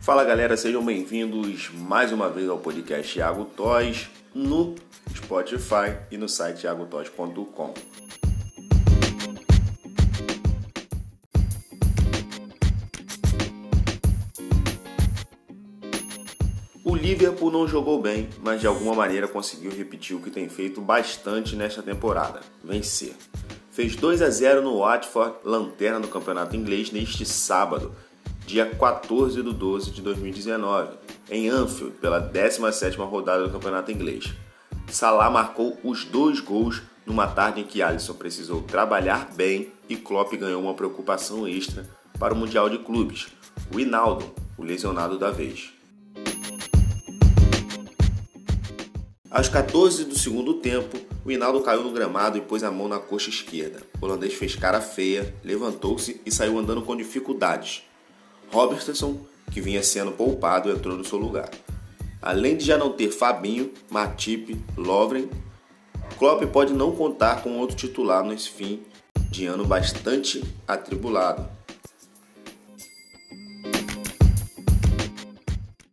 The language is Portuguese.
Fala galera, sejam bem-vindos mais uma vez ao podcast Iago Toys no Spotify e no site iagotoys.com. O Liverpool não jogou bem, mas de alguma maneira conseguiu repetir o que tem feito bastante nesta temporada: vencer. Fez 2 a 0 no Watford, lanterna do campeonato inglês, neste sábado, dia 14 de 12 de 2019, em Anfield, pela 17ª rodada do campeonato inglês. Salah marcou os dois gols numa tarde em que Alisson precisou trabalhar bem e Klopp ganhou uma preocupação extra para o Mundial de Clubes, o Hinaldo, o lesionado da vez. Aos 14 do segundo tempo, o Hinaldo caiu no gramado e pôs a mão na coxa esquerda. O holandês fez cara feia, levantou-se e saiu andando com dificuldades. Robertson, que vinha sendo poupado, entrou no seu lugar. Além de já não ter Fabinho, Matip, Lovren, Klopp pode não contar com outro titular nesse fim de ano bastante atribulado.